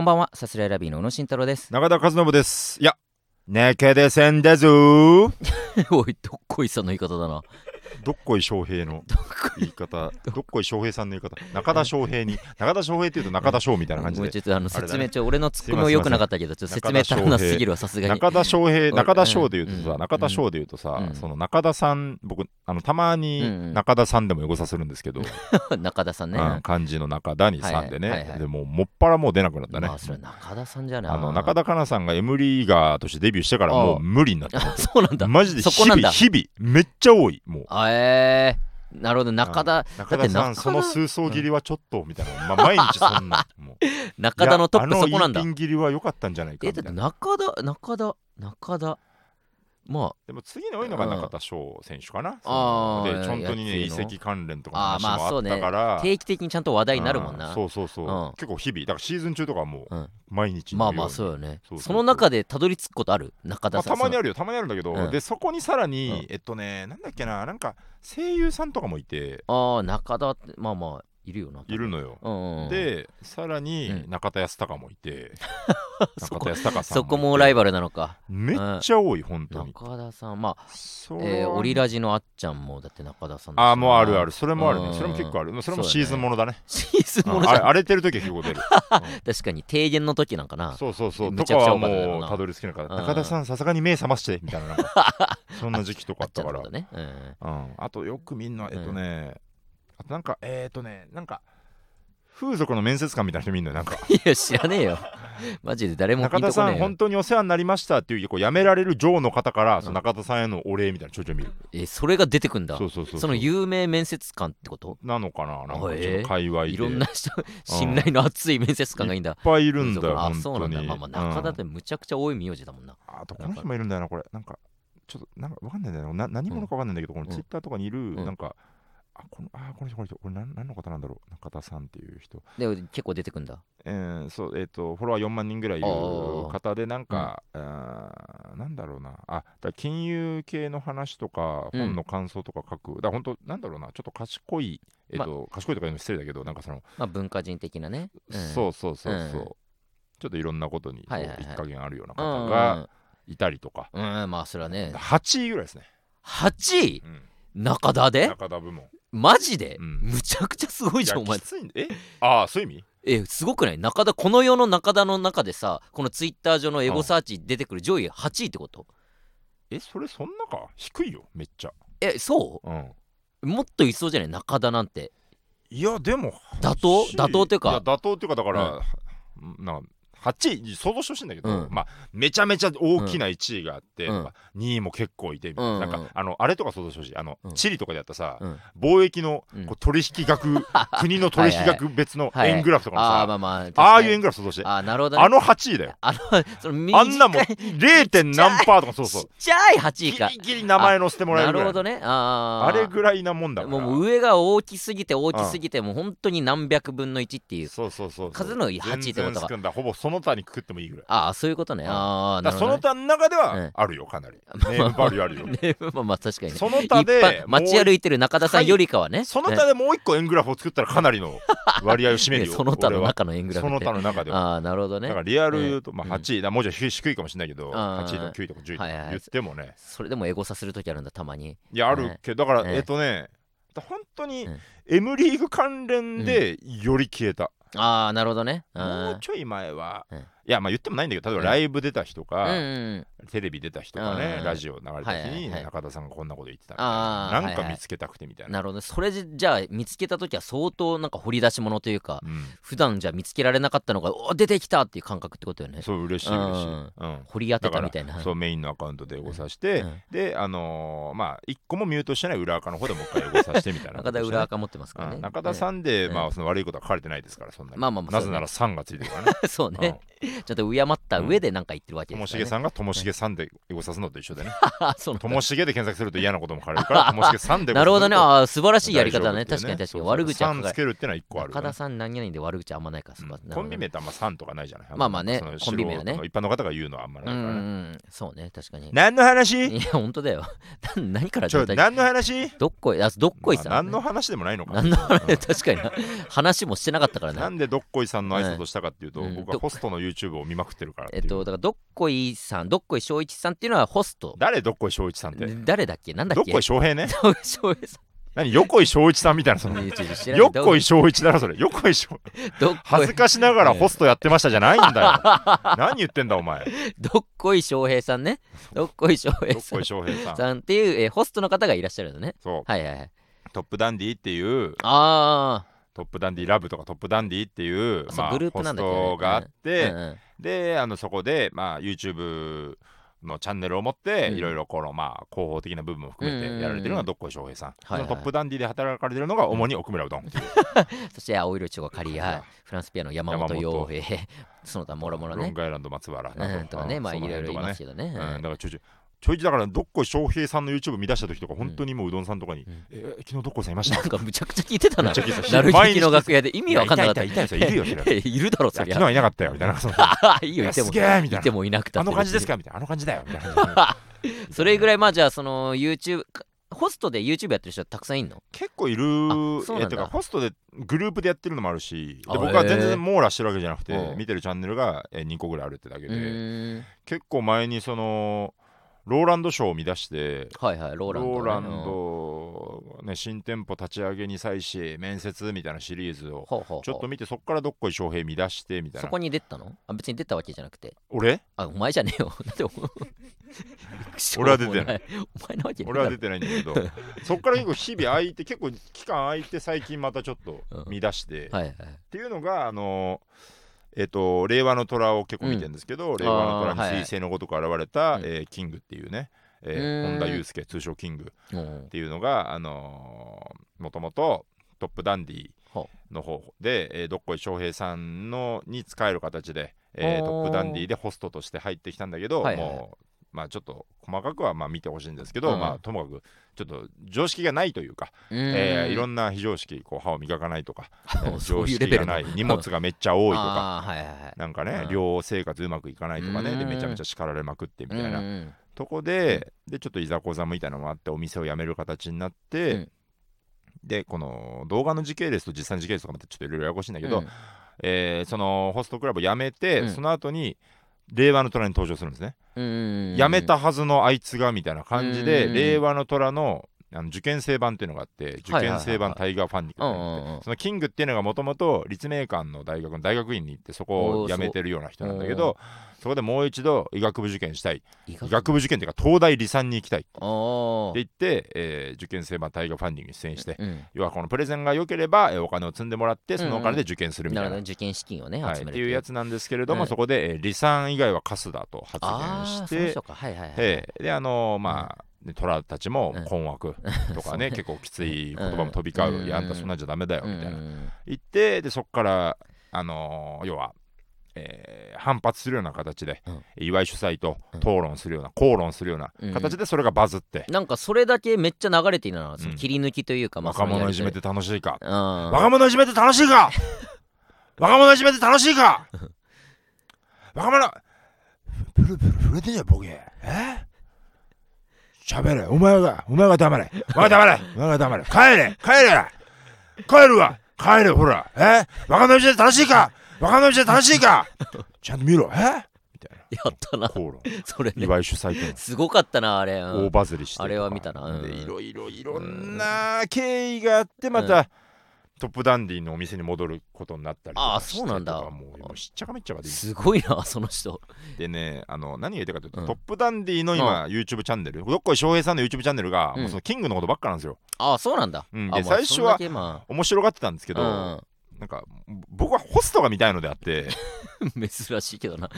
こんばんは、さすらいラビーの宇野慎太郎です。中田和信ですいやねけでせんでずーおい、どっこいさんの言い方だな。どっこい翔平の言い方。どっこい翔平さんの言い方。中田翔平に中田翔平っていうと中田翔みたいな感じで。もうちょっとあの説明帳、俺のツッコミも良くなかったけど、ちょっと説明足らなすぎるわ、さすがに。中田翔平俺中田翔で言うとさ、うん。中田翔で言うとさ、うん。その中田さん僕あのたまにん中田さんでもエゴサするんですけど、中田さんね。うん。漢字の中田にさんでね、でもうもっぱらもう出なくなったね、まあ、それ中田さんじゃない。あの中田香菜さんが M リーガーとしてデビューしてからもう無理になった。あそうなんだ。マジで日々日々めっちゃ多いもう。あえー、なるほど、中田、中田さだって中田んその数層切りはちょっとみたいな、まあ、毎日そんな 中田のトップそこなんだ。あの。イーピン切りは良かったんじゃないかえ、だって中田、中田、中田。までも次に多いのが中田翔選手かな、あーで本当にね移籍関連とか話もあったから、あ、定期的にちゃんと話題になるもんうな。そうそうそう、うん。結構日々だからシーズン中とかはもううん。毎日まあまあ、そうよね。その中でたどり着くことある？中まあ、田さん。たまにあるよ。たまにあるんだけど、うん。でそこにさらに、うん。えっとねなんだっけななんか声優さんとかもいて。ああ、中田って、まあまあ、いるよな。いるのよ、うんうん、でさらうにん。中田康隆もいて そこ中田康隆さんそこもライババルなのか。めっちゃ多い本当に。中田さん、まあ、えー、はオリラジのあっちゃんも、だって中田さんああもうあるある。それもあるうん。ねそれも結構ある。それもシーズンものだね。シーズンもうんのじゃん。あれ荒れてる時は結構出る。確かに、提言の時なんかな。そうそうそう。とかはもうたどり着けなかった。うん。中田さんさすがに目覚ましてみたいなそんな時期とかあったから。ね。うん。うん、あとよくみんなえっとね、あとなんかえっとねなんか風俗の面接官みたいな人みんななんか。いや、知らねえよ。マジで誰もピ中田さん本。当にお世話になりましたっていうこう辞められる上の方から、ん。その中田さんへのお礼みたいなちょいちょい見る。え、それが出てくんだ。そうそうそうその有名面接官ってこと？なのかななんか界隈で。いろんな人、信頼の厚い面接官がいいんだ。いっぱいいるんだよあ、そうなんだ。まあまあ、中田っうんてむちゃくちゃ多い名字だもんな。あとこの人もいるんだよなこれなんかちょっとなんかわかんないんだよな。な何者かわかんないんだけど、このうん。ツイッターとかにいる、ん。なんかあこのあこの人この人。これ何何の方なんだろう。中田さんっていう人。で、結構出てくんだ。えーそうえっ、とフォロワー4万人ぐらいいるあー。方でなんか、あーなんだろうな。あだ金融系の話とかうん。本の感想とか書く、だから本当なんだろうな。ちょっと賢いえっ、と、賢いとか言うの失礼だけどなんかその、まあ、文化人的なね。うん。そうそうそうそう、うん。ちょっといろんなことにはいはいはい。一加減あるようなうん方がいたりとか、うん、うんまあ、それはね。8位ぐらいですね、8位？うん、中田で？中田部門マジで、うん。むちゃくちゃすごいじゃん、お前。き。ついんでえ？ああそういう意味？え、すごくない？中田、この世の中田の中でさ、このツイッター上のエゴサーチ出てくる上位8位ってこと？えそれそんなか？低いよめっちゃ、え、そう？ん、うもっといそうじゃない？中田なんて。いやでも妥当？8妥当っていうか。や妥当っていうかだから、なん。か8位想像してほしいんだけど、うん。まあめちゃめちゃ大きな1位があって、うん。とか2位も結構いてみたいな,、うんなんかあのあれとか想像してほしい。あの、うん。チリとかでやったさ、うん。貿易のうん。こう取引額、国の取引額別のはいはい。円グラフとかのさ、ああ、まあまあ。ああいう円ググラフ想像して、ああ、なるほどね。あの8位だよ。あの、その短いあんなもん 0. 何パーとかそうそう。ちっちゃい8位か。ギリギリ名前載せてもらえるぐらい。なるほどね。ああ。あれぐらいなもんだから。もうもう上が大きすぎて大きすぎて、もう本当に何百分の1っていう。そうそうそうそう。数の8位ってことか。全然少んだほぼその他にくくってもいいぐらい。ああ、そういうことね。うん。ああ、なだからるほど、ね。その他の中でうん。はあるよかなり。ネームバリューあるよ。ね、まあまあ確かに。ね。その他で街歩いてる中田さんよりかはね。その他でもう一個円グラフを作ったらかなりの 割合を占めるよねその他の中の円グラフって。その他の中では。ああ、なるほどね。だから。リアル言うとまあうん。8位。だもうちょい低いかもしれないけどあー。8位とか9位とか10位とかはいはい言ってもね。それでもエゴサするときあるんだ、たまに。いやあるけどだからね。えっとね本当にうん。M リーグ関連でより消えたああ、なるほどね。もあうちょい前はうんいやまあ言ってもないんだけど例えうん。ばライブ出た人あ。かうんうん。テレビ出た人がねうんラジオ流れた時にはいはいはい。中田さんがこんなこと言ってたみたいな。なんはいはい。か見つけたくてみたいな。なるほど。ね。それじじゃあ見つけたときは相当なんか掘り出し物というか、うん。普段じゃ見つけられなかったのが、お出てきたっていう感覚ってことよね。そう嬉しい嬉しい。うん。うん。掘り当てたみたいな。そうメインのアカウントでエゴサして、うん。であのーまあ一個もミュートしてない裏垢の方でもう一回エゴサしてみたいな中田裏垢持ってますからね。うん。中田さんで、うん。まあその悪いことは書かれてないですからそんなに。まあまあまあなぜなら3がついてるからね。そうね。ちょっと敬った上でなんか言ってるわけとですから、ね。もしげさんがともしげさんでエゴさすのと一緒でね。あそうなんだ。ともしげで検索すると嫌なことも書かれるからともしげさんでエゴなるほどね。さあー素晴らしすいやり方だね。大丈夫っていう確かに確かに。そうそう。悪口はさんつけるってのは一個あるよね。中田さん何々で悪口あんまないから。そこはうん。コンビ名ってあんま3とかないじゃない。まあまあね。そのコンビ名はね。素人の一般の方が言うのはあんまうなんいからね。うんそうね。確かに。何の話？いや本当だよ。な何からちょ何の話？どっこい？あどっこいさん、まあ何の話でもないのか何の話？うん確かにな。話もしてなかったからね。なんでどっこいさんの挨拶をしたかっていうと、うん。僕はホストの YouTube を見まくってるからえっとだからどっこいさんどっこい翔一さんっていうのはホスト。誰？どっこい翔一さんって。誰だっけ？なんだっけ？どっこい翔平ね？どっこい翔平さ何？横井翔一さんみたいなその。んいやちょっと知らない。よっこい翔一だろそれ。よっこい翔。どっこい恥ずかしながらホストやってましたじゃないんだよ。何言ってんだお前。どっこい翔平さんね。どっこい翔どっこい平さん翔平さん。さんっていう、えーホストの方がいらっしゃるのね。そう。はいはいはい。トップダンディっていう。あトップダンディラブとかトップダンディっていうそうグループなんだホストがあっあ、て、であのそこで、まあ、YouTube のチャンネルを持って、うん。いろいろこの、まあ、広報的な部分も含めてやられてるのがどっこい翔平さん、そのトップダンディで働かれてるのが主に奥村うどん、そして青色いちごカリアフランスピアノ山本洋平。その他もろもろね。ロングアイランド松原うん。とかね。まあいろいろいますけどね。うん、だからちょいちょいちょいだからどっこい翔平さんの YouTube 見出した時とか本当にもううどんさんとかに、うん。えー昨日どっこいさんいました？なんかむちゃくちゃ聞いてたな。てたなる劇の楽屋で意味わかんなかった。いたいたいるよそれはいいるだろそりゃ昨日はいなかったよみたいないいよいてもすげえみたいないてもいなくたあの感じですかみたいなあの感じだよみたいなそれぐらいまあじゃあその YouTube ホストで YouTube やってる人たくさんいんの結構いるえてかホストでグループでやってるのもあるしあで僕は全然網羅してるわけじゃなくてうん見てるチャンネルがえー2個ぐらいあるってだけうで結構前にそのローランドショーを見出してはいはいローランドね、ローランド、ね、新店舗立ち上げに際し面接みたいなシリーズをちょっと見てそこからどっこい翔平見出してみたいな。そこに出たの？あ別に出たわけじゃなくて。俺？あお前じゃねえよ。俺は出てない。お前なわけ俺は出てないんだけど。そこから結構日々空いて結構期間空いて最近またちょっと見出して、はいはい。っていうのがあのえっと令和の虎を結構見てるんですけど、令和の虎に彗星のごとく現れた、うんえーキングっていうね、えうー本田祐介通称キングうんっていうのがあのーもともとトップダンディほの方で、えーどっこい翔平さんのに使える形で、えートップダンディでホストとして入ってきたんだけど、はいはい。もうまあちょっと細かくはまあ見てほしいんですけど、うん。まあともかくちょっと常識がないというか、うーん。えーいろんな非常識こう歯を磨かないとか、常識がない荷物がめっちゃ多いとか なんかね、うん。寮生活うまくいかないとかねでうん。めちゃめちゃ叱られまくってみたいな、とこででちょっといざこざみたいなのもあってお店を辞める形になって、うん。でこの動画の時系列と実際の時系列とかまたちょっといろいろややこしいんだけど、うん。えーそのホストクラブを辞めて、うん。その後に令和の虎に登場するんですね、うん辞めたはずのあいつがみたいな感じで、うん。令和の虎のあの受験生版っていうのがあって受験生版タイガーファンディングうんうんうん。そのキングっていうのがもともと立命館の大学の大学院に行ってそこを辞めてるような人なんだけどそこでもう一度医学部受験したい。医医学部受験っていうか東大理三に行きたい。ってあ言って、えー受験生版タイガーファンディングに出演して、うん要はこのプレゼンが良ければ、えーお金を積んでもらってそのお金で受験するみたいな、なるほどね。受験資金をねはい、集めるっていうやつなんですけれども、うん。そこで、えー、理三以外はカスだと発あ言してはいはいであのーまあ、ね虎たちもうん。困惑とかね、そう結構きつい言葉も飛び交う、うん。いやあんたそんなんじゃダメだようんみたいな、うん。言ってでそこから、あのー要は、えー反発するような形で、うん。祝い主催とうん。討論するような、口論するような形でそれがバズって、なんかそれだけめっちゃ流れているなうん。切り抜きというかまあ若者いじめてて楽しいか、うん。若者いじめて楽しいか。若者いじめて楽しいか。若者プルプル震えてんじゃんボケ。え？喋れ。お前がお前が黙れ。お前が黙れ。お前が黙れ。帰れ。帰れ。帰るわ。帰れほら。え？若者いじめて楽しいか？若者いじめて楽しいか？ちゃんと見ろ。え？みたいやったな。それね。祝い主催とすごかったなあれ。うん。大バズりしてあれは見たな。うん。でいろいろいろんな経緯があってまた、トップダンディのお店に戻ることになったりとああそうなんだ。もうしっちゃかめっちゃかですごいなその人。でねあの何が言いたいかというと、うん。トップダンディの今、YouTube チャンネルどっこい翔平さんの YouTube チャンネルが、うんもうそのキングのことばっかなんですよ。ああそうなんだ。うん。で最初は面白がってたんですけど、あなんか僕はホストが見たいのであって。珍しいけどな。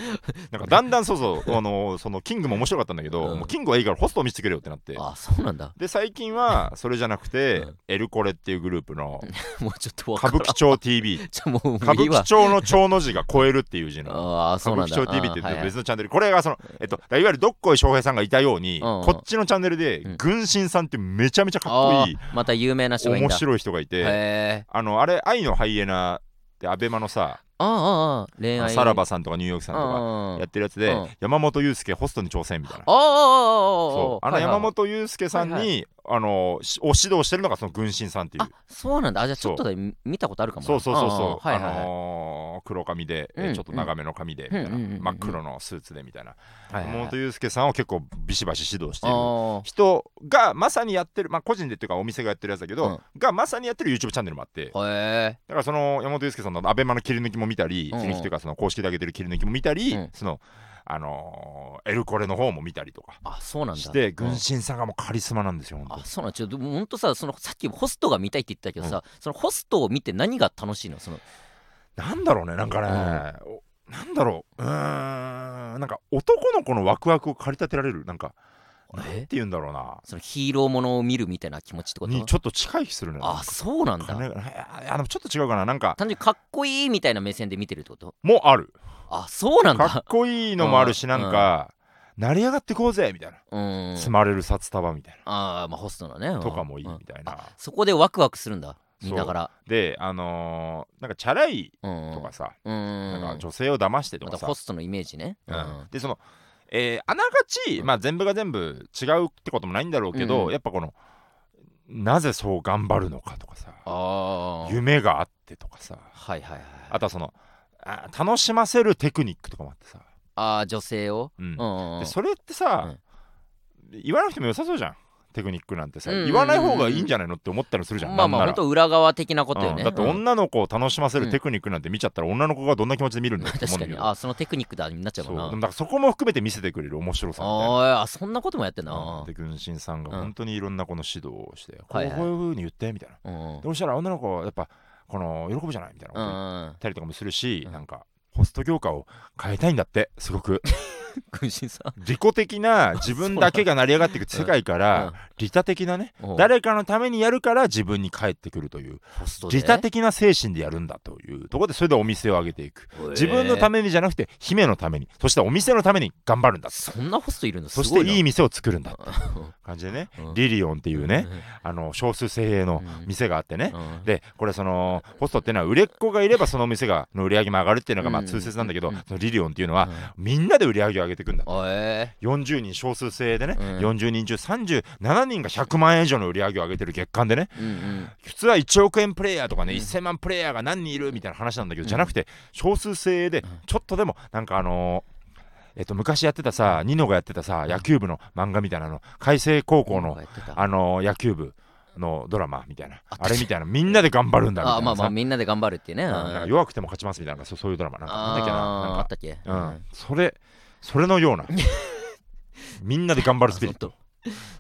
なんかだんだんそうそうあのそのキングも面白かったんだけど、うん。もうキングはいいからホストを見せてくれよってなって。あそうなんだ。で最近はそれじゃなくて、うん。エルコレっていうグループの もうちょっと歌舞伎町 TV 歌舞伎町の町の字が超えるっていう字のああそうなんだ。歌舞伎町 TV って別のチャンネル。これがそのえっといわゆるどっこい翔平さんがいたようにうん。こっちのチャンネルでうん。軍神さんってめちゃめちゃかっこいいまた有名な人が面白い人がいてあのあれ愛のハイエナなでアベマのさああ恋愛。さらばさんとかニューヨークさんとかあやってるやつでうん。山本裕介ホストに挑戦みたいな。ああああそうあの山本裕介さんはいにあのしを指導してるのがその軍神さんっていうあそうなんだあじゃあちょっとで見たことあるかもなそうそうそうそうあのー黒髪でちょっと長めの髪で真っ黒のスーツでみたいな山本裕介さんを結構ビシバシ指導しているあ人がまさにやってるまあ個人でっていうかお店がやってるやつだけどがまさにやってる YouTube チャンネルもあってだからその山本裕介さんのアベマの切り抜きも見たり、うんうん。切り抜きというかその公式で上げてる切り抜きも見たり、うん。そのあのーエルコレの方も見たりとか。あそうなんだ。してうん。軍神さんがもうカリスマなんですよ、本あそうなんだ。ちょっとほんとさそのさっきホストが見たいって言ったけどさ、そのホストを見て何が楽しいの？その当なんだろうねなんかね、おなんだろう。うーんなんか男の子のワクワクを駆り立てられるなんかなんえて言うんだろうな。そのヒーローものを見るみたいな気持ちってこと？にちょっと近い気するねあそうなんだ。金がいやでもちょっと違うかな。なんか。単純にかっこいいみたいな目線で見てるってこと？もうある。あそうなんかっだこいいのもあるしうんなんか成り上がってこうぜみたいな。うん積まれる札束みたいああまあホストのね。とかもいいうん。みたいな。そこでワクワクするんだ見ながら。であのーなんかチャラいうんとかさうん。なんか女性を騙してとかさ。またホストのイメージね。ううんん。でそのえーあながちうん。まあ全部が全部違うってこともないんだろうけどうんやっぱこのなぜそう頑張るのかとかさああ夢があってとかさ。はいはいはいあとはそのあ楽しませるテクニックとかもあってさ。ああ女性を？うん。うんうんでそれってさ、言わなくても良さそうじゃんテクニックなんてさ、うんうんうん言わない方がいいんじゃないのって思ったりするじゃん、まあまあ本当裏側的なことよね。うん。だってうん女の子を楽しませるテクニックなんて見ちゃったら女の子がどんな気持ちで見るんだよって思うんだけど確かにあそのテクニックだになっちゃうそうもんな。でもだからそこも含めて見せてくれる面白さみたいな。あそんなこともやってんうん。なで軍神さんがうん。本当にいろんなこの指導をして、はいはい。こうこういう風に言ってみたいな、うん。どうしたら女の子はやっぱこの喜ぶじゃないみたいなことう言っんたりとかもするし、うん。なんかホスト業界を変えたいんだってすごく 軍神さん。利己的な 自分だけが成り上がっていく世界から利他的なねうん。誰かのためにやるから自分に返ってくるという利他的な精神でやるんだというところでそれでお店を上げていく。自分のためめにじゃなくて姫のために。そしてお店のために頑張るんだ。そんなホストいるのそしていいい店を作るんだ。って感じでね。うん。リリオンっていうねあの少数精鋭のうん。店があってね。うん。でこれそのホストっていうのは売れっ子がいればその店がの売り上げも上がるっていうのがまあうん。通説なんだけどリリオンっていうのはうん。みんなで売り上げを上げていくんだおえ40人少数精鋭でねうん。40人中37人が100万円以上の売り上げを上げてる月間でねうんうん。普通は1億円プレイヤーとかねうん。1000万プレイヤーが何人いるみたいな話なんだけどうん。じゃなくて少数精鋭でん。ちょっとでもなんかあのーえっと昔やってたさニノがやってたさ野球部の漫画みたいなの海星高校のあのー野球部のドラマみたいなあったあれみたいなみんなで頑張るんだみたいなあまあまあさみんなで頑張るっていうね。うん弱くても勝ちますみたいなそういうドラマ。なんかなんだっけなあったっけ。うん。それそれのような。みんなで頑張るスピリット。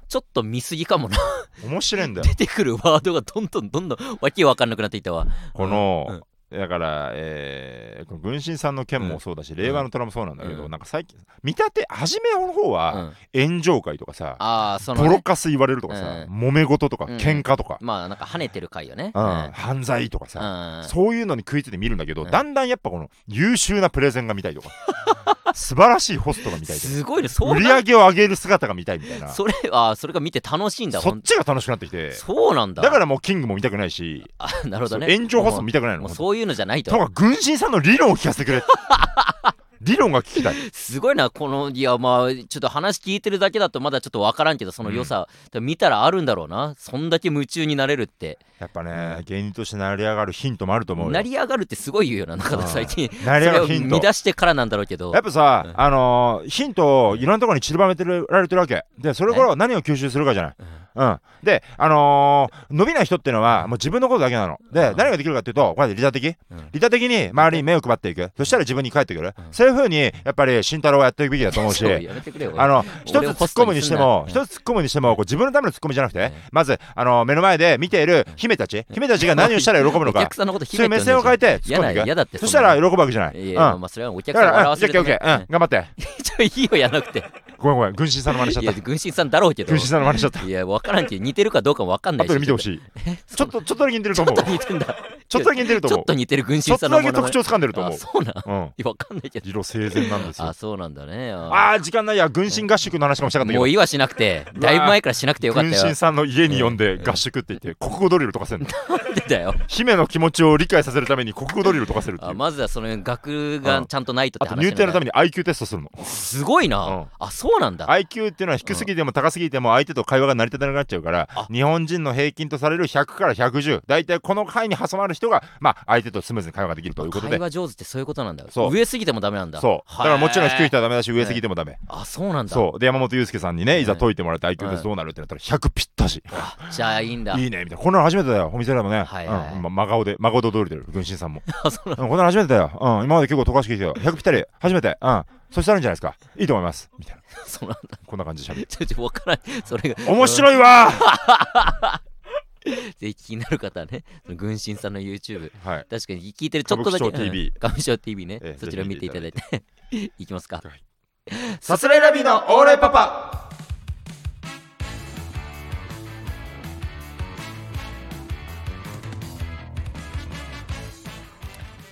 ちょっと見すぎかもな。面白いんだよ。出てくるワードがどんどんどんどんわけわかんなくなっていったわ。この、うん。だから、えー、軍神さんの件もそうだし、令和の虎もそうなんだけど、うん。なんか最近見立て初めの方うは、ん。炎上会とかさああそのボロねカス言われるとかさ、うん。揉め事とか、うん。喧嘩とか、まあなんか跳ねてる回よね。うん。犯罪とかさ、うん。そういうのに食いついて見るんだけど、うん。だんだんやっぱこの優秀なプレゼンが見たいとか素晴らしいホストが見たいすごいね。売りな上げを上げる姿が見たいみたいな。そそれあーそれが見て楽しいんだ。ほんっちが楽しくなってきて。そうなんだ。だからもうキングも見たくないし、あなるほどね。炎上ホストも見たくないのそういうのじゃないと。とか軍神さんの理論を聞かせてくれ理論が聞きたい。すごいなこのいやまあちょっと話聞いてるだけだとまだちょっと分からんけどその良さ、見たらあるんだろうな。そんだけ夢中になれるって。やっぱね、芸人として成り上がるヒントもあると思うよ。成り上がるってすごい言うよな中田最近。成り上がるヒント。それを乱してからなんだろうけど。やっぱさ、うん。あのーヒントをいろんなところに散りばめてられてるわけ。でそれから何を吸収するかじゃない。うん、で、あのー伸びない人っていうのはもう自分のことだけなの。で、うん。何ができるかっていうとこれで利他的？うん。利他的に周りに目を配っていく。そしたら自分に返ってくる、うん。そういうふうにやっぱり慎太郎はやっていくべきだと思うしあの一つ突っ込むトにしてもうん。一つ突っ込むにしてもこう自分のための突っ込みじゃなくて、うん。まずあの目の前で見ている姫たち、姫たちが何をしたら喜ぶのおかそういう目線を変えて突っ込んでいくそしたら喜ぶぶわけじゃない、いうん、やまあそれはお客だから、さんを笑わうん、じゃあオッケーオッケー、せるためうん、頑張って。ちょいいよやらなくてごめんごめん、軍神さんの真似しちゃっいや軍神さんだろうけた。ど軍神さんの真似しちゃった。いや分からんけど似てるかどうかも分かんないし後で見てほしい。ちょっと、ちょっとだけ似てると思う。ちょっと似てんだちょっとだけ似てるとちょ思う。っと似てる軍ちょ神さんのっとだけ特徴掴んでると思う。あそうなんうん。分かんないけど色生前なんですよあ。そうなんだねああー、時間ないや、軍神合宿の話かもしれなかったけどもう。いいわしなくてだいぶ前からしなくてよかったよ軍神さんの家に呼んで合宿って言って、国語ドリルとかせんの。なんでだよ姫の気持ちを理解させるために国語ドリルとかせるっていう。あまずはその学がちゃんとないとって話あと入店のためめに IQ テストするの。すごいな、うんあそうなんだ。IQ っていうのは低すぎても高すぎても相手と会話が成り立たなくなっちゃうからあ。日本人の平均とされる100から110大体この範囲に挟まる人がまあ相手とスムーズに会話ができるということで。会話上手ってそういうことなんだ。そう。上すぎてもダメなんだ。そう。だからもちろん低い人ははダメだし上すぎてもダメ。あそうなんだ。そう。で山本裕介さんにねいざうん解いてもらって IQ テストどうなるってなったら100ぴったし。あじゃあいいんだ。いいねみたいな。こんなの初めてだよお店でもね。はいはいうんま真顔で真顔で驚いてる軍神さんも。あそうなんだ。うんこんなの初めてだよ。うん今まで結構溶かしてきてよ。100ぴったり初めて。うんそしたらいいんじゃないですか。いいと思います。みたいな。そうな。んだこんな感じで喋る。ちょちょ分からないそれが。面白いわ。ぜひ気になる方はね軍神さんの YouTube はい。確かに聞いてるちょっとだけ。歌舞伎町 TV うん TV ね、ええそちらを見ていただいて。い きますか。さすらいラビーのオーライパパ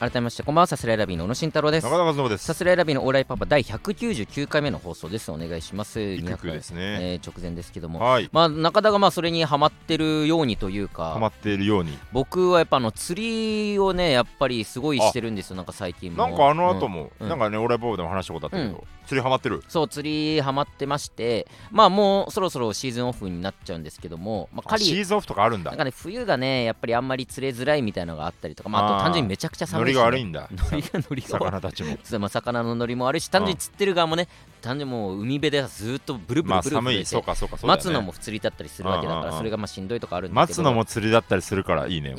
改めましてこんばんはさすらいラビーの宇野慎太郎です。中田和伸です。さすらいラビーのオーライパパ第199回目の放送です。お願いしますいくくですね、えー直前ですけども。はい。まあ中田がまあそれにハマってるようにというか。ハマっているように。僕はやっぱあの釣りをねやっぱりすごいしてるんですよなんか最近もなんかあの後うんも、うんなんかね俺ボーでも話したことあったけど、うん釣りハマってる？そう釣りハマってましてまあもうそろそろシーズンオフになっちゃうんですけども、まあ、あ釣りシーズンオフとかあるんだ。なんかね冬がねやっぱりあんまり釣れづらいみたいなのがあったりとかまああと単純にめちゃくちゃ寒いし、ね、ノリが悪いんだ。ノリがノリが魚たちも。まあ、魚のノリもあるし単純に釣ってる側もね単純にもう海辺でずっとブルブまあルブルブルそうかそうかそうね。待つのも釣りだったりするわけだからそれがまあしんどいとかあるんだけど。待つのも釣りだったりするからいいね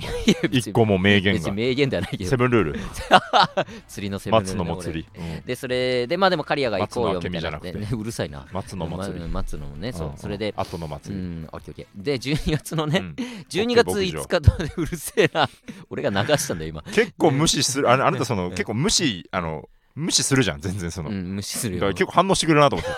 一個も名言が。名言ではないけど。セブンルール。釣りのセブンル待つールね。のも釣り、うん。でそれでまあでも刈谷が行こうよみたいなねうるさいな。待つのも釣り、ま待つのもねそう、それで。後のう祭り、んオッケーオッケー。で12月のね、うん。12月オッケー5日とうるせえな俺が流したんだよ今結構無視するあれあなたそのうん結構無視あの無視するじゃん全然その、うん無視するだからよ結構反応してくれるなと思って。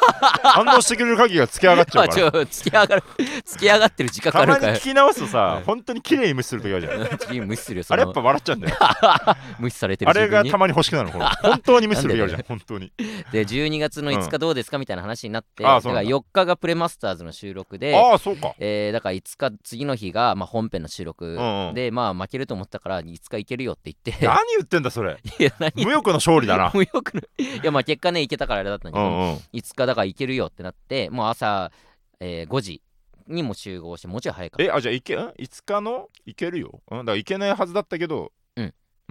反応してくれる限りは付き上がっちゃうから。ょ付き上がる 付き上がってる自覚たまあるから。に聞き直すとさ、うん。本当に綺麗に無視する時あるじゃん。次無視するよその。あれやっぱ笑っちゃうんだよ。無視されてるあれがたまに欲しくなるのこの本当に無視する時あるじゃん本当に。で12月の5日どうですかみたいな話になって、だからああそうなんだ。4日がプレマスターズの収録でああそうか。えーだから5日次の日が、まあ、本編の収録んうん。で、まあ負けると思ったから5日行けるよって言って。何言ってんだそれ。いや何無欲の勝利だな。無欲のい？やまあ結果ね行けたからあれだったんだけど、うんうん。5日だから行けるよってなってもう朝、えー5時にも集合してもうちろん早いからえあじゃあいけん？5日の？いけるよ。うんだからいけないはずだったけど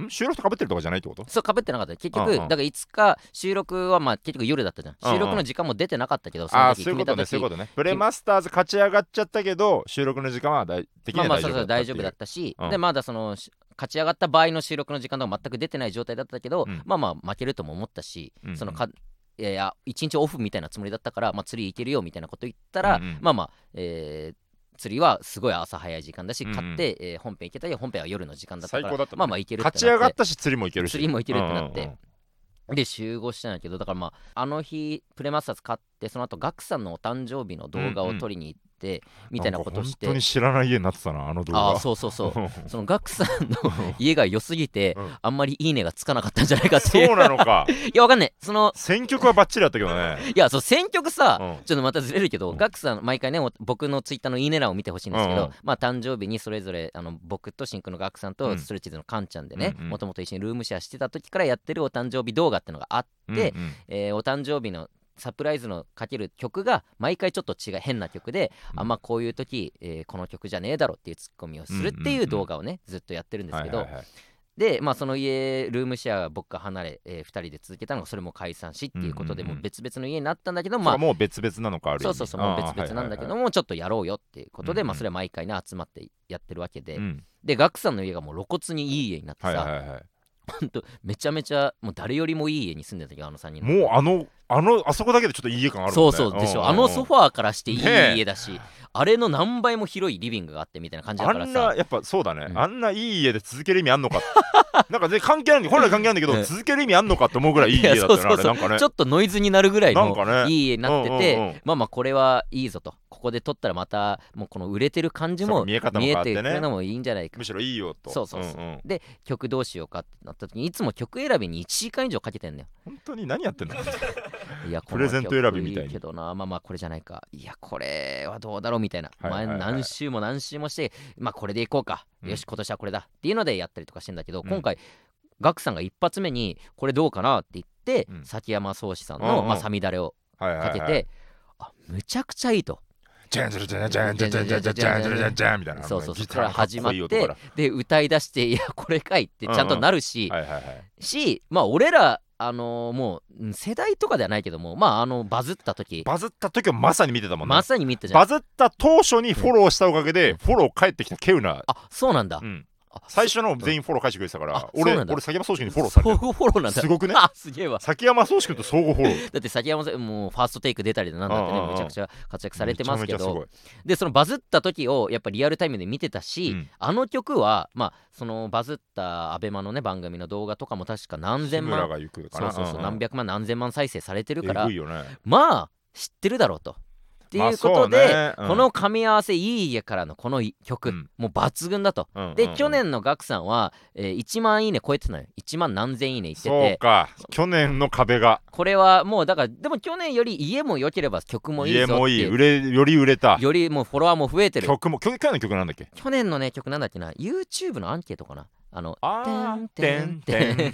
収録とかぶってるとかじゃないってこと？そうかぶってなかった。結局、うんうん。だから5日収録はまあ結局夜だったじゃん。うんうん。収録の時間も出てなかったけど、そあの時あそういうことねういうことね。プレマスターズ勝ち上がっちゃったけど収録の時間は大的にはまあまあそうそう大丈夫だったし、うん。でまだそのし勝ち上がった場合の収録の時間とか全く出てない状態だったけど、うん。まあまあ負けるとも思ったし、うんうん。そのかいやいや1日オフみたいなつもりだったから、まあ、釣り行けるよみたいなこと言ったら、うんうん。まあまあ、えー釣りはすごい朝早い時間だし、うん。うん買って、えー本編行けたり本編は夜の時間だったから最高だったね。まあまあ行けるってなっ勝てち上がったし釣りもいけるし。釣りもいけるってなって。で集合したんだけどだからまああの日プレマスターズ買ってその後ガクさんのお誕生日の動画を撮りに行って、みたいなことして。本当に知らない家になってたなあの動画。ああそうそうそう。そのガクさんの家が良すぎて、うん。あんまりいいねがつかなかったんじゃないかっていう。そうなのか。いやわかんない。その選曲はバッチリだったけどね。いやそう選曲さ、うん。ちょっとまたずれるけど、うん。ガクさん毎回ねお僕のツイッターのいいね欄を見てほしいんですけど、うん。うんまあ誕生日にそれぞれあの僕と真空のガクさんとうん。ストレッチーズのカンちゃんでねもともと一緒にルームシェアしてた時からやってるお誕生日動画ってのがあって、うんうん。えーお誕生日のサプライズのかける曲が毎回ちょっと違う変な曲で、うん。あんまこういう時、えーこの曲じゃねえだろっていうツッコミをするっていう動画をねずっとやってるんですけど、はいはいはい。でまあその家ルームシェアが僕が離れ、え2人で続けたのがそれも解散しっていうことで、うんうんうん。もう別々の家になったんだけどまあまあもう別々なのかあるそうそうそうもう別々なんだけども、ちょっとやろうよっていうことで、まあそれは毎回ね集まってやってるわけで、うん。でガクさんの家がもう露骨にいい家になってさ、はいはいはいほんとめちゃめちゃもう誰よりもいい家に住んでたけどあの3人もうあのあのあそこだけでちょっといい家感あるもんね。そうそうでしょ、んんん。あのソファーからしていい家だし、あれの何倍も広いリビングがあってみたいな感じだあからさ。んなやっぱそうだね、うん。あんないい家で続ける意味あんのか？なんか全然関係ある本来関係あるんだけど、うん。続ける意味あんのかって思うぐらいいい家だったかね。ちょっとノイズになるぐらいのなんかね。いい家になってて、うんうんうん。まあまあこれはいいぞとここで撮ったらまたもうこの売れてる感じも見え方も変わってね。くるのもいいんじゃないか。むしろいいよと。そうそうそう。んん。で曲どうしようかってなった時にいつも曲選びに1時間以上かけてんだよ。本当に何やってんの？いやプレゼント選びみたいけどな。まあまあこれじゃないか。いやこれはどうだろうみたいな、はいはいはい。前何週も何週もしてまあこれでいこうか、うん。よし今年はこれだっていうのでやったりとかしてんだけど、うん。今回ガクさんが一発目にこれどうかなって言って、うん。崎山宗志さんの、まあ、サミダレをはいはいはい。かけて、あむちゃくちゃいいとジャンジャンジャンジャンジャンジャンジャンジャンジャンジャンジャンジャンみたいなそうそうそうから始まってで歌い出していやこれかいってちゃんとなるし、しまあ俺らあのもう世代とかではないけどもまああのバズった時バズった時はまさに見てたもんねまさに見てたバズった当初にフォローしたおかげでフォロー返ってきたケウナあそうなんだ、うん最初の全員フォロー返してくれてたからあ俺俺崎山宗志君にフォローされてフォローなんだ。すごくね？あすげえわ。崎山宗志君と相互フォロー。だって崎山さんもうファーストテイク出たりだなんだってねめちゃくちゃ活躍されてますけど。でそのバズった時をやっぱリアルタイムで見てたし、うん。あの曲はまあそのバズったアベマのね番組の動画とかも確か何千万そうそうそう、んん。何百万何千万再生されてるからまあ知ってるだろうと。っていうことで、ね。うん。この噛み合わせいい家からのこの曲、うん。もう抜群だと。で、うんうんうん。去年のガクさんは、えー1万いいね超えてたのよ。1万何千いいねいってそうてか。去年の壁が。これはもうだからでも去年より家も良ければ曲もいいぞ家もいい。売れより売れた。よりもうフォロワーも増えてる。曲も去去年の曲なんだっけ？去年のね曲なんだっけな？YouTube のアンケートかな？あのあーてんてんてん。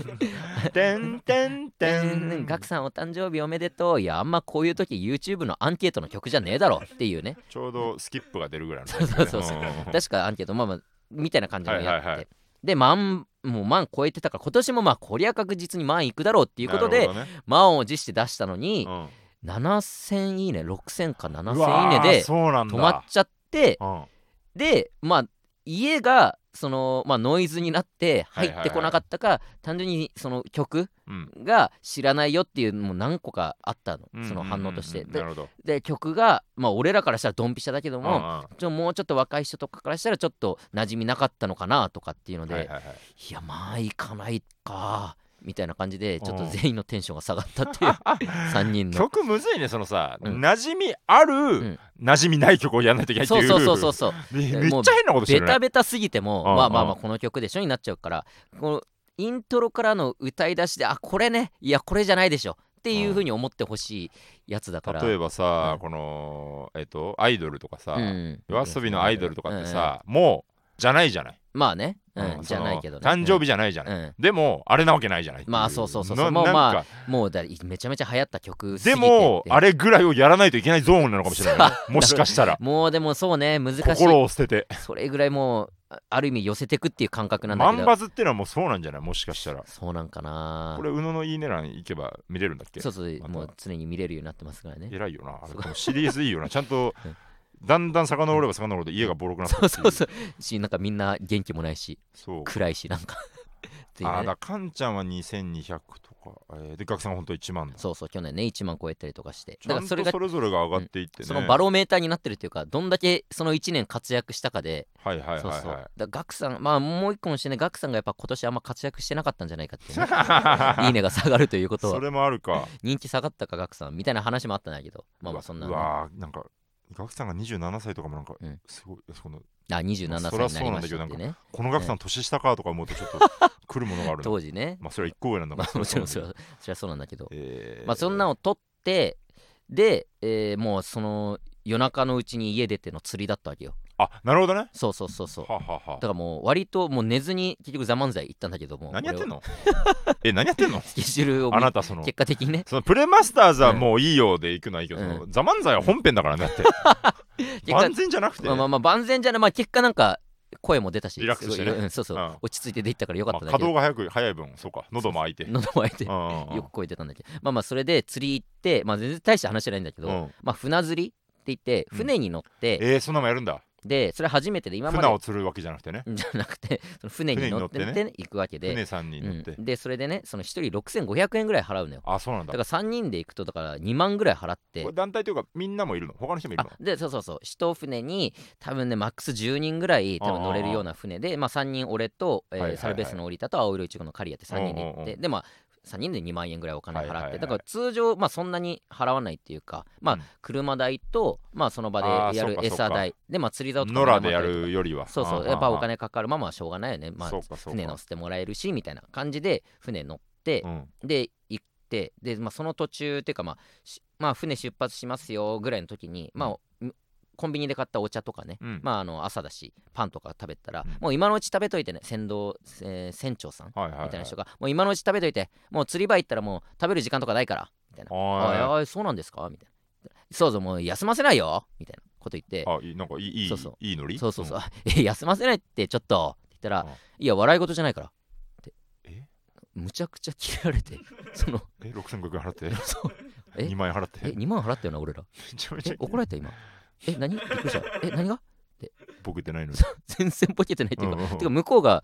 てんてんてん。ガクさんお誕生日おめでとう。いやあんまこういう時 YouTube のアンケートの曲じゃねえだろっていうね。ちょうどスキップが出るぐらいの そうそうそうそう。確かアンケートまあまあみたいな感じのやって、はいはいはい。で万もう万超えてたから今年もまあこりゃ確実に万いくだろうっていうことでね。満を持して出したのに、うん。7000いいね6000かう7000わーいいねで止まっちゃってうん。でまあ家がその、まあ、ノイズになって入ってこなかったか、単純にその曲うん。が知らないよっていうのも何個かあったの、うんその反応として、でうんうんうんで曲が、まあ、俺らからしたらドンピシャだけども、うんうん。ちょもうちょっと若い人とかからしたらちょっと馴染みなかったのかなとかっていうので、いはいはいはい。やまあ行かないかみたいな感じでちょっとうん全員のテンションが下がったっていう。3人の。曲むずいねそのさ、うん。馴染みある、ん。馴染みない曲をやんないといけないってそう。いうそうそうそうそう。めめっちゃ変なことしてベるね。タベタすぎてもうんまあまあまあうんこの曲でしょになっちゃうからこのイントロからの歌い出しであこれね。いやこれじゃないでしょ。っていうふうに思ってほしいやつだから。例えばさ、うん。このえっ、とアイドルとかさ、うん。夜遊びのアイドルとかってさ、もうじゃないじゃない、まあね、うんうんじゃないけどね。誕生日じゃないじゃない、うん。でもあれなわけないじゃない。まあそうそうそうそう。なもうまあもうだめちゃめちゃ流行った曲すぎでて。ってもあれぐらいをやらないといけないゾーンなのかもしれないね。もしかしたら。もうでもそうね難しい。心を捨てて。それぐらいもうあある意味寄せてくっていう感覚なんだけど。万バズっていうのはもうそうなんじゃない？もしかしたら。そうなんかな。これ宇野のいいね欄行けば見れるんだっけ？そうそうまた。もう常に見れるようになってますからね。偉いよなあれ。シリーズいいよな。ちゃんとう んだんだん遡れば遡るほど家がボロくなってそうそうそう。しなんかみんな元気もないしそう。暗いしなんか。っていうね。あだかんちゃんは2200とか、えーで学さんは本当1万だ。そうそう去年ね1万超えたりとかして。ちゃんとだからそれがそれぞれが上がっていってね、そのバロメーターになってるっていうかどんだけその1年活躍したかで。はいはいはいそうそう。はだからガクさんまあもう一個もしてねガクさんがやっぱ今年あんま活躍してなかったんじゃないかっていうね。いいねが下がるということは。それもあるか。人気下がったかガクさんみたいな話もあったんだけど。まあまあそんなうね、わーなんか学さんが27歳とかもなんか、うんすごいそのあ27そりゃ歳になりましたってそうなんだねこの学さん年下かとか思うとちょっと来るものがあるな 当時ね。まあそれは一個上なんだまからあもちろんそそれそれはそうなんだけど。えー。まあそんなの撮ってで、えーもうその夜中のうちに家出ての釣りだったわけよあなるほどね。そうそうそうそう。はあはあはだからもう割ともう寝ずに結局「ザ漫才行ったんだけどもあ何やってんの？の え何やってんの？スケジュールを見あなたその。結果的にね。そのプレマスターズはもういいよで行くのはいいけど、うん。ザ・漫才は本編だからねだって。万全じゃなくて、まあまあまあ万全じゃない。まあ結果なんか声も出たしリラックスしてね。うんそうそう、うん。落ち着いてできたからよかまあったんだけ。ど稼働が早く早い分そうか。喉も開いて。喉も開いて。よく声出たんだけど。まあまあそれで釣り行ってまあ全然大した話じゃないんだけど、うん。まあ船釣りって言ってうん。船に乗って、えー、そんなのもやるんだでそれ初めてで今ま船でを釣るわけじゃなくてね。じゃなくてその船に乗ってね。行くわけで。船さんに乗って、うん、でそれでねその1人6500円ぐらい払うのよ。あそうなんだ。だから3人で行くとだから2万ぐらい払って。これ団体というかみんなもいるの？他の人もいるあのでそうそうそう。一船に多分ねマックス10人ぐらい多分乗れるような船でまあ3人俺と、えーサルベースの折田と青色いちごの刈谷って3人で行って、でまあ3人で2万円ぐらいお金払って、だから通常まあそんなに払わないっていうかまあうん。車代とまあその場でやる餌代でまあ釣り竿とか野良でやるよりは。そうそう。やっぱお金かかるまあまあしょうがないよね。まあ船乗せてもらえるしみたいな感じで船乗って、うん。で行ってで、まあ、その途中っていうか、まあしまあ、船出発しますよぐらいの時に、まあむコンビニで買ったお茶とかね、うん。まあ、あの朝だしパンとか食べたら、うん。もう今のうち食べといてね。船頭、えー船長さんみたいな人が、もう今のうち食べといてもう釣り場行ったらもう食べる時間とかないからみたいな「はい。あいあいそうなんですか?」みたいな「そうそうもう休ませないよ」みたいなこと言って。あいいなんかいいいいそうそう。いいノリ？そうそうそう。ん「え休ませないってちょっと」って言ったらうん「いや笑い事じゃないから」って。え？むちゃくちゃ切れられて その。え？6500円払って？そう。え？2万円払って？え？2万払ったよな俺ら。めちゃめちゃえ？怒られた今？え何？びっくりした。え何が？僕言ってないのに。全然ボケてないっていうか、うんうんうん。てか向こうが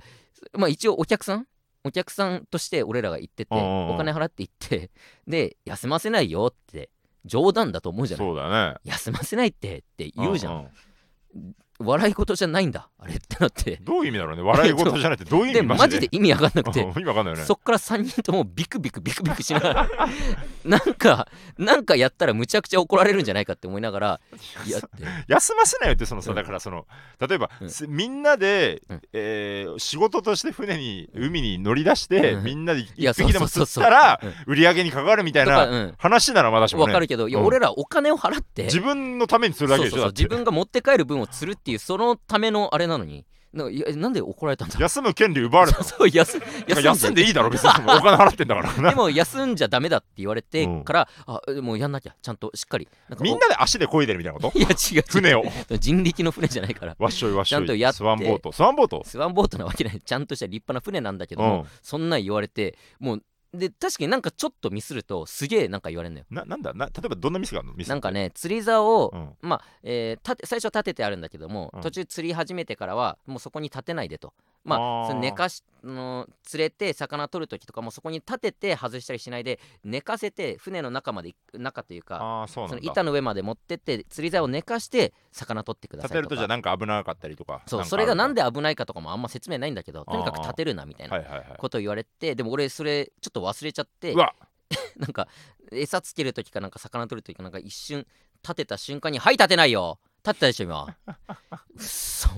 まあ一応お客さん？お客さんとして俺らが行ってて、うんうんうん。お金払って行ってで休ませないよって冗談だと思うじゃない？そうだね。休ませないってって言うじゃん、んん笑い事じゃないんだ。あれってなって。どういう意味だろうね。笑い事じゃなくてどういう意で味マジで？意味わかんなくて。うん意味わかんないよね。そっから3人ともビクビクビクビクしながら なんかなんかやったらむちゃくちゃ怒られるんじゃないかって思いながらやって。休ませないよってそのさ、うん。だからその例えば、うん。すみんなで、うん。えー仕事として船に海に乗り出して、うん。みんなで一匹でも釣ったらうん。売り上げに関わるみたいなうん、話ならまだしもね。わかるけどいや、うん。俺らお金を払って自分のために釣るだけでしょそう自分が持って帰る分を釣るっていうそのためのあれなのにないやなんで怒られたんだ休む権利奪われた そう休てか休休んでいいだろ別に。お金払ってんだから。でなも休んじゃダメだって言われてうん。から、あもうやんなきゃちゃんとしっかり。みんなで足で漕いでるみたいなこと？いや違う。船を？人力の船じゃないから。わっしょいわっしょい。ちゃんとやって。スワンボート。スワンボート。スワンボートなわけない。ちゃんとした立派な船なんだけども、うん。そんなん言われてもうで確かになんかちょっとミスるとすげえなんか言われるのよ。ななんだ？な例えばどんなミスがあるの？ミスなんかね釣り竿を、うん。まあ、えー最初立ててあるんだけども、うん。途中釣り始めてからはもうそこに立てないでとまああー。その寝かしの釣れて魚取る時とかもそこに立てて外したりしないで寝かせて船の中まで中というかその板の上まで持ってって釣り竿を寝かして魚取ってくださいとか。立てるとじゃあなんか危なかったりとかそうそれがなんでで危ないかとかもあんま説明ないんだけどとにかく立てるなみたいなことを言われてでも俺それちょっと忘れちゃってなんか餌つける時かなんか魚取る時かなんか一瞬立てた瞬間に「はい立てないよ。立てたでしょ今」うっそ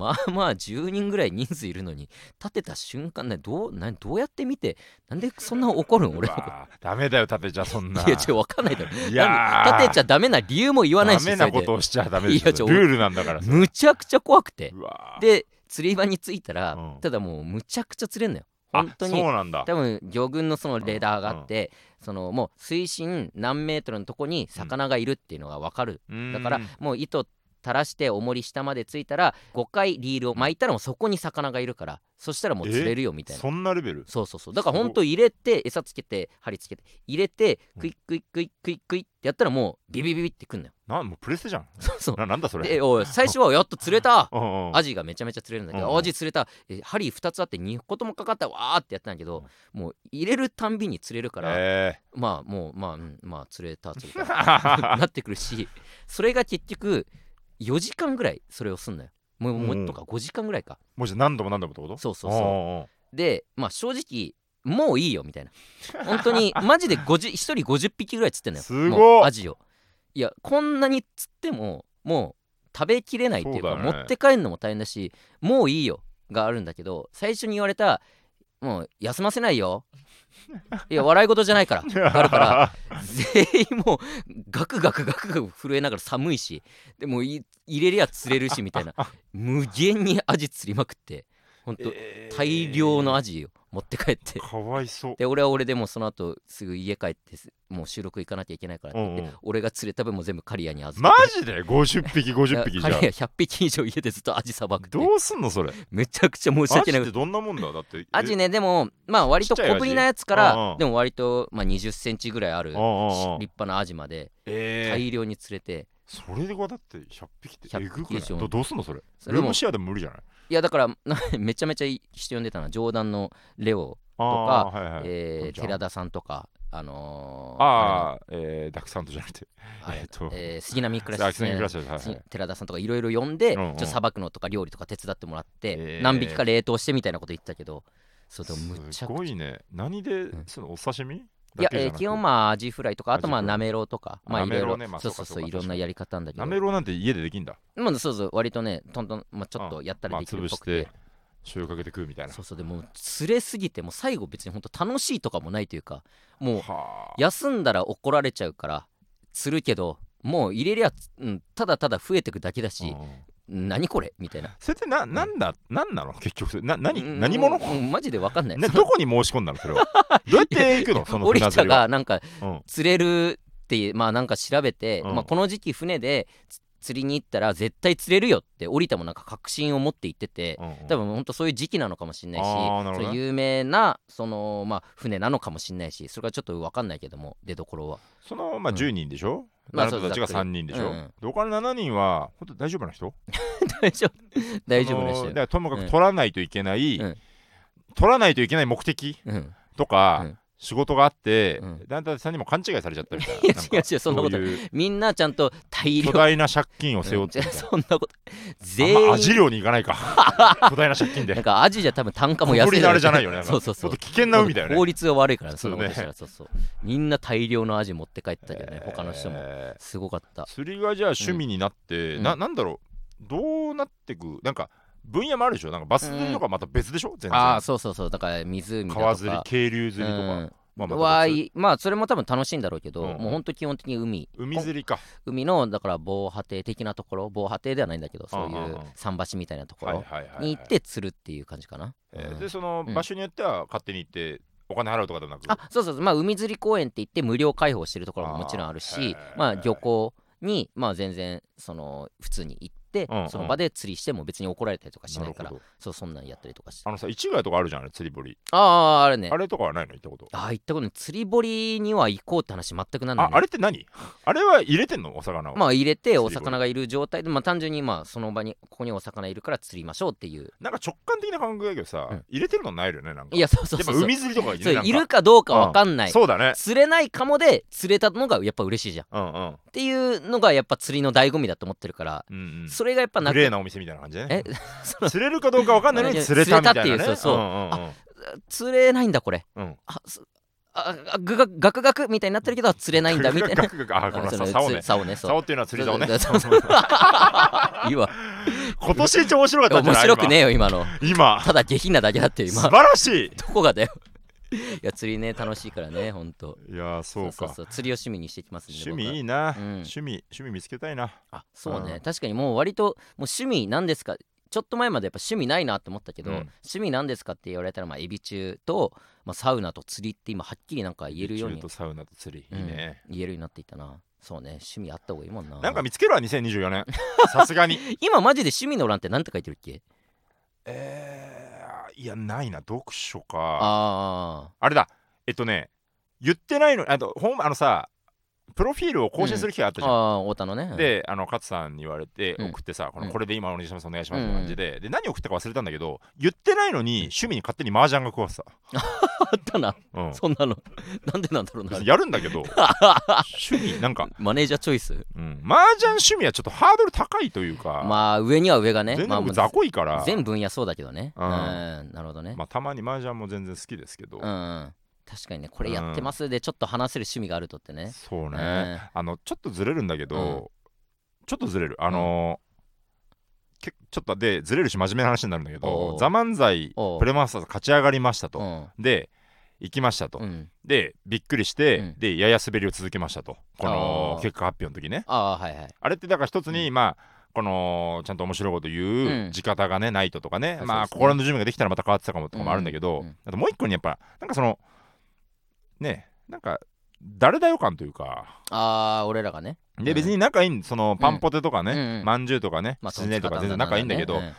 まあまあ10人ぐらい人数いるのに立てた瞬間ねどうなどうやって見てなんでそんな怒るん俺のこと。うわダメだよ立てちゃそんな。いや違う分かんないだろ。いやー。立てちゃダメな理由も言わないしダメなことをしちゃダメですルールなんだからむちゃくちゃ怖くて。で釣り場に着いたら、うん。ただもうむちゃくちゃ釣れんのよ。あ本当に。そうなんだ。多分魚群のそのレーダーがあって、そのもう水深何メートルのとこに魚がいるっていうのが分かる、うーん。だからもう糸垂らして重り下までついたら5回リールを巻いたらもうそこに魚がいるからそしたらもう釣れるよみたいな。そんなレベル？そうそうそう。だから本当入れて餌つけて針つけて入れてクイックイックイックイックイってやったらもうビビビビってくんのよ。なんもうプレステじゃん。そうそう。ななんだそれ。でおい最初はやっと釣れた。アジがめちゃめちゃ釣れるんだけど、アジ釣れた。え針2つあって2個ともかかったわーってやったんだけど、もう入れるたんびに釣れるから、え。まあもうまあ、うん、まあ釣れた釣れた。ー なってくるしそれが結局4時間ぐらいそれをすんのよ。もううんもっとか5時間ぐらいか。もうじゃあ何度も何度もってこと？そうそうそう。そでまあ正直もういいよみたいな。本当に マジで50 1人50匹ぐらい釣ってんのよ。すごっ。もうアジを。いやこんなに釣ってももう食べきれないっていうかね。持って帰るのも大変だしもういいよがあるんだけど最初に言われたもう休ませないよいや笑い事じゃないから。があるから全員もうガクガクガクガク震えながら寒いしでもい入れりゃ釣れるしみたいな。無限にアジ釣りまくって。ほんとえー。大量のアジよ持って帰って。かわいそう。で俺は俺でもうその後すぐ家帰ってすもう収録行かなきゃいけないからって言って、うんうん。俺が釣れた分も全部刈谷に預マけて。ジで？50匹50匹じゃ刈谷100匹以上家でずっとアジさばくどうすんのそれ？めちゃくちゃ申しア訳ない。ジってどんなもんだ？だってアジねでもまあ割と小ぶりなやつからんでも割とまあ20センチぐらいある立派なアジまでえー。大量に釣れてそれではだって100匹って100えぐくない？どどうすんのそれ？それも。ルームシェアでも無理じゃない？いやだからな めちゃめちゃ人呼んでたな冗談のレオ、ああはいはいえー寺田さんとかあのーああえーダックサンドじゃなくて。えーと。えー杉並クラスあですね寺田さんとかいろいろ呼んで、うんうん。ちょっとさばくのとか料理とか手伝ってもらって、えー。何匹か冷凍してみたいなこと言ってたけどそうでもむっちすゃくちゃ。ごいね。何でん。そのお刺身？いや、えー基本まあアジフライとかあとまあなめろうとかまあないめろいろねまあそうそうそういろんなやり方なんだけど。なめろうなんて家でできんだ。まあそうそう割とねトントン、まあ、ちょっとやったらまあできるっぽくて、て醤油かけて食うみたいな。そうそうでも釣れすぎてもう最後別に本当楽しいとかもないというかもうはあ。休んだら怒られちゃうから釣るけどもう入れりゃ、うん、ただただ増えてくだけだし、うん何これ？みたいな。それってななんだ？なんなの？結局。な何？うん。何者？うんうんマジで分かんない、どこに申し込んだの？それは。どうやって行くの？その船釣りは。がなんかうん。釣れるってまあなんか調べて、うん。まあ、この時期船でつ釣りに行ったら絶対釣れるよって降りたもなんか確信を持って言ってて、うんうん。多分本当そういう時期なのかもしれないし有名なそのまあ船なのかもしれないしそれがちょっと分かんないけども出どころは。そのまあうん。10人でしょ？まああなたたちがそうざっくり。3人でしょ？うんうん。で他の7人は本当大丈夫な人？大丈夫。大丈夫でしたよそのだからともかうん。く取らないといけないうん。取らないといけない目的うん。とかうん仕事があってうん。だんだんさんにも勘違いされちゃったみたい いやななんか違う違うそんなことみんなちゃんと大量。巨大な借金を背負って。そんなこと全員まアジ漁に行かないか。巨大な借金で。なんかアジじゃ多分単価も安いあれじゃないよね。そうそうそう。危険な海だよね。法律が悪いからそんねなことしたら。そうそう。みんな大量のアジ持って帰ったけどね、他の人も。えーすごかった。釣りがじゃあ趣味になって、うん。ななんだろう。どうなってく？なんか分野もあるでしょ？なんかバス釣りとかまた別でしょ、全然。ああそうそうそう。だから湖だとか。川釣り渓流釣りとか、うん。まあまあそれも多分楽しいんだろうけど、うんうん。もうほんと基本的に海。海釣りか。海のだから防波堤的なところ防波堤ではないんだけどそういううん。うんうん桟橋みたいなところに行って釣るっていう感じかな、えーうん。でそのうん。場所によっては勝手に行ってお金払うとかでもなく、あそうそうそう。まあ海釣り公園って言って無料開放してるところももちろんあるしまあ漁港にまあ全然その普通に行って、うんうん。その場で釣りしても別に怒られたりとかしないからそうそんなんやったりとかして。あのさ市ヶ谷とかあるじゃん釣り堀、あああれね。あれとかはないの？行ったこと？ああ行ったことない。釣り堀には行こうって話全くなんない、あね、あれって何？あれは入れてんの？お魚を、まあ入れてお魚がいる状態でまあ単純にまあその場にここにお魚いるから釣りましょうっていう。なんか直感的な感覚だけどさ、うん。入れてるのないよねなんか。いやそうそうやっぱそう海釣りとかいるいるかどうかわかんない、そうだね。釣れないかもで釣れたのがやっぱ嬉しいじゃん。っうんうんていうのがやっぱ釣りの醍醐味だと思ってるから、うんうん。それがやっぱなくグレーなお店みたいな感じでね。え？釣れるかどうかわかんないのに釣れたみたいなね。釣れたっていうそうそう。んんん。釣れないんだこれ。うん。あすああぐがガクガクみたいになってるけど釣れないんだみたいな。ガクガクあ この竿ね。つ竿ねそう。竿っていうのは釣り竿ね。いいわ。今年一面白かったんじゃない？面白くねえよ今の。今。今ただ下品なだけだってよ今。素晴らしい。どこがだよ。いや釣りね楽しいからねほんと。いやーそうか。そう釣りを趣味にしていきますんで趣味いい僕な、うん。趣味趣味見つけたいな。はあそうね、うん。確かにもう割ともう趣味なんですかちょっと前までやっぱ趣味ないなって思ったけど、うん。趣味なんですかって言われたらまあエビ中と、まあ、サウナと釣りって今はっきりなんか言えるようにサウナと釣り、いいね。うん言えるようになっていったな。そうね。趣味あった方がいいもんな。なんか見つけるわ2024年。さすがに。今マジで趣味の欄って何て書いてるっけ？えー、いやないな読書か。ああれだ。えっとね言ってないのあとほんあのさプロフィールを更新する機会あったじゃん、ーあー太田のね。であの勝さんに言われてうん。送ってさ、このうんこれで今お願いしますお願いしますって感じで,、で何送ったか忘れたんだけど言ってないのに趣味に勝手に麻雀が食わせた、あったな。うん、そんなの。なんでなんだろうな。別にやるんだけど 趣味なんか、マネージャーチョイス？うん、麻雀趣味はちょっとハードル高いというか、まあ上には上がね。まあ全然僕雑魚いから、全分野そうだけどね。ううんん。なるほどね。まあ、たまに麻雀も全然好きですけど、うんうん確かにねこれやってますでちょっと話せる趣味があるとってね。そうね、うん。あのちょっとずれるんだけど、うん。ちょっとずれる。あのちょっとでずれるし真面目な話になるんだけおど「う。ザ漫才プレマスターズ勝ち上がりましたと、うん。で行きましたと、うん。でびっくりして、うん。でやや滑りを続けましたと。この結果発表の時ね。ああはいはい。あれってだから一つに、うまあこのちゃんと面白いこと言う地方がねないととかねあまあ心の準備ができたらまた変わってたかもとかもあるんだけど、あともう一個にやっぱなんかそのねなんか誰だよ感というか。ああ俺らがね。うん。で別に仲いいんそのパンポテとかうんうねん。まんじゅうとかねまあとか全然仲いいんだけど、うん。例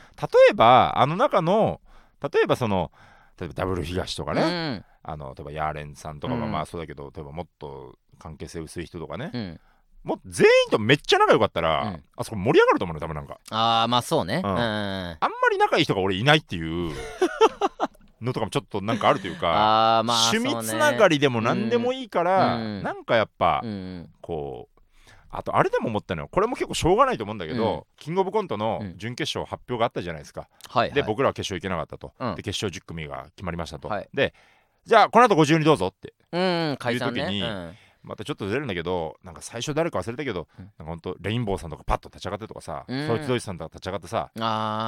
えばあの中の例えばその例えばダブル東とかね、うんあの例えばヤーレンさんとかまあそうだけど、例えばもっと関係性薄い人とかね、うん。もう全員とめっちゃ仲良かったら、うん。あそこ盛り上がると思うの多分なんか。ああまあそうね。ううんんうん。あんまり仲いい人が俺いないっていうのとかもちょっとなんかあるというか ああまあ趣味つながりでも何でもいいから、うん。なんかやっぱ、そうん。こうあとあれでも思ったのよ。これも結構しょうがないと思うんだけど、うん。キングオブコントのうん。準決勝発表があったじゃないですか、はいはい。で僕らは決勝行けなかったと、うん。で決勝10組が決まりましたと、はい。でじゃあこの後ご自由にどうぞっていう時にうん。またちょっとずれるんだけどなんか最初誰か忘れたけど、うん。なんかほんとレインボーさんとかパッと立ち上がってとかさ、うん。そいつどいつさんとか立ち上がってさ、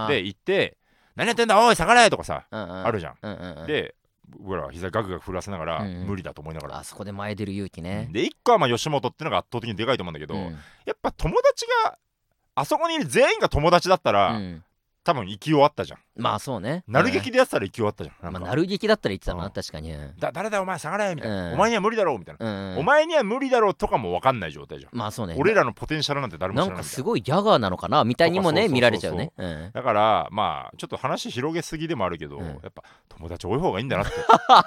で行って「何やってんだおい下がれ!」とかさ、ああるじゃん、うんうんうん。で僕らは膝ガクガク震わせながら、うんうん。無理だと思いながら、あそこで前出る勇気ね。で一個はまあ吉本っていうのが圧倒的にでかいと思うんだけど、うん。やっぱ友達があそこにいる全員が友達だったら、うん多分勢い終わったじゃん。まあそうね。なる劇でやってたら勢い終わったじゃんなんか。まあなる劇だったら言ってたうなん。確かに。うんだ誰だお前下がれみたいな、うん。お前には無理だろうみたいな、うん。お前には無理だろうとかも分かんない状態じゃん、まあそうね。俺らのポテンシャルなんて誰もなんか知らないみたいなすごいギャガーなのかなみたいにもね見られちゃうね。うん。だからまあちょっと話広げすぎでもあるけど、うん。やっぱ友達多い方がいいんだなって。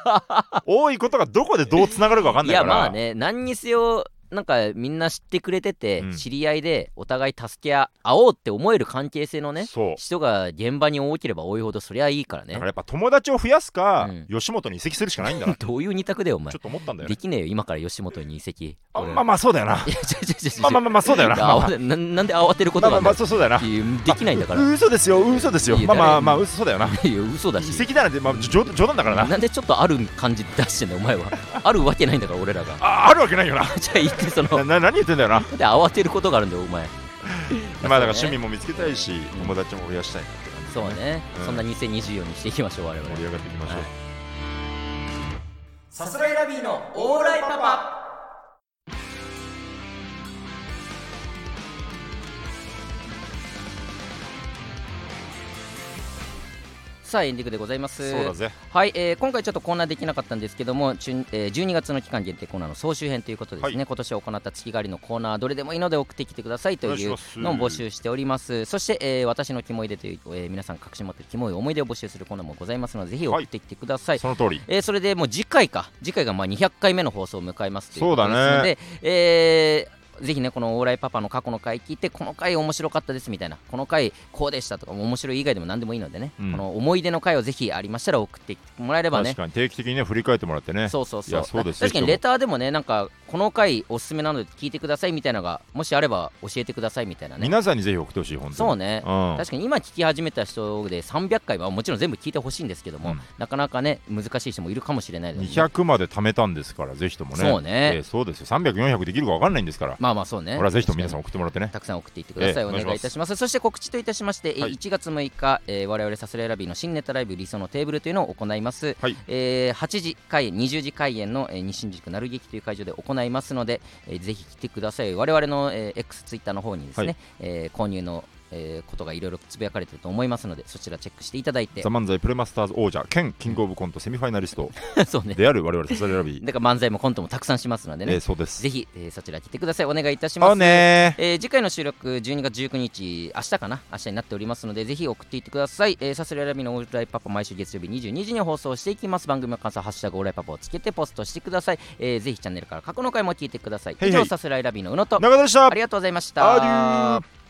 多いことがどこでどうつながるか分かんいないから。やまあね何にせよなんかみんな知ってくれてて、うん。知り合いでお互い助け合おうって思える関係性のねそう。人が現場に多ければ多いほどそりゃいいからね。だからやっぱ友達を増やすか、うん。吉本に移籍するしかないんだ どういう二択だよお前。ちょっと思ったんだよね。できねえよ今から吉本に移籍。俺。あまあまあそうだよな。いやちょちょちょちょまあまあまあまあそうだよな。いや慌てななんで慌てることまあまあまあそうそうだよな。いやできないんだから。う嘘ですよ嘘ですよ。いやまあまあ誰まあ嘘だよな。いや嘘だし。移籍だなんて、まあ、冗冗談だからな。なんでちょっとある感じ出してんだよお前は。あるわけないんだから俺らが。ああるわけないよな。じゃあ言っ てそのなな何言ってんだよな。で慌てることがあるんだよお前。まあだから趣味も見つけたいし、友達も増やしたいなって感じそうね、うん。そんな2024にしていきましょう我々。盛り上がっていきましょう、はい。さすらいラビーのオーライパパさあエンディングでございます。そうだぜ。はい、えー今回ちょっとコーナーできなかったんですけども、えー12月の期間限定コーナーの総集編ということでですね、はい。今年行った月替わりのコーナーどれでもいいので送ってきてくださいというのを募集しております。そして、えー私のキモいでという、えー皆さん隠し持ってるキモい思い出を募集するコーナーもございますのでぜひ送ってきてください、その通り。えーそれでもう次回か。次回がまあ200回目の放送を迎えますということそうだね。ですので、えーぜひねこのオーライパパの過去の回聞いてこの回面白かったですみたいな。この回こうでしたとか面白い以外でも何でもいいのでね、うん。この思い出の回をぜひありましたら送ってもらえればね。確かに定期的にね振り返ってもらってね。そうそうそう。そうです確かにレターでもねなんかこの回おすすめなので聞いてくださいみたいなのがもしあれば教えてくださいみたいなね。皆さんにぜひ送ってほしい本当に。そうね。うん。確かに今聞き始めた人で300回はもちろん全部聞いてほしいんですけども、うん。なかなかね難しい人もいるかもしれないのでね、200まで貯めたんですからぜひともね。そうね。えーそうですよ。300400できるか分かんないんですから。まあまあそうね。これはぜひとも皆さん送ってもらってね。たくさん送っていってください、ええお願いいたします。そして告知といたしまして、えーはい1月6日、えー我々さすらいラビーの新ネタライブ理想のテーブルというのを行います、はい。えー8時開演20時開演の、えー西新宿なる劇という会場で行いますので、えーぜひ来てください。我々の、えー X ツイッターの方にですね、はい。えー購入の、えーことがいろいろつぶやかれてると思いますのでそちらチェックしていただいて。ザ・漫才プレマスターズ王者兼キングオブコントセミファイナリスト。そうね。である我々さすらいラビー。だから漫才もコントもたくさんしますのでね、えーそうです。ぜひ、えーそちら来てください。お願いいたします。あね。えー次回の収録12月19日明日かな？明日になっておりますのでぜひ送っていってください、えー、さすらいラビーのオーライパパ毎週月曜日22時に放送していきます。番組の感想ハッシュタグオーライパパをつけてポストしてください、えーぜひチャンネルから過去の回も聞いてください。以上さすらいラビーの宇野と。中田でした。ありがとうございました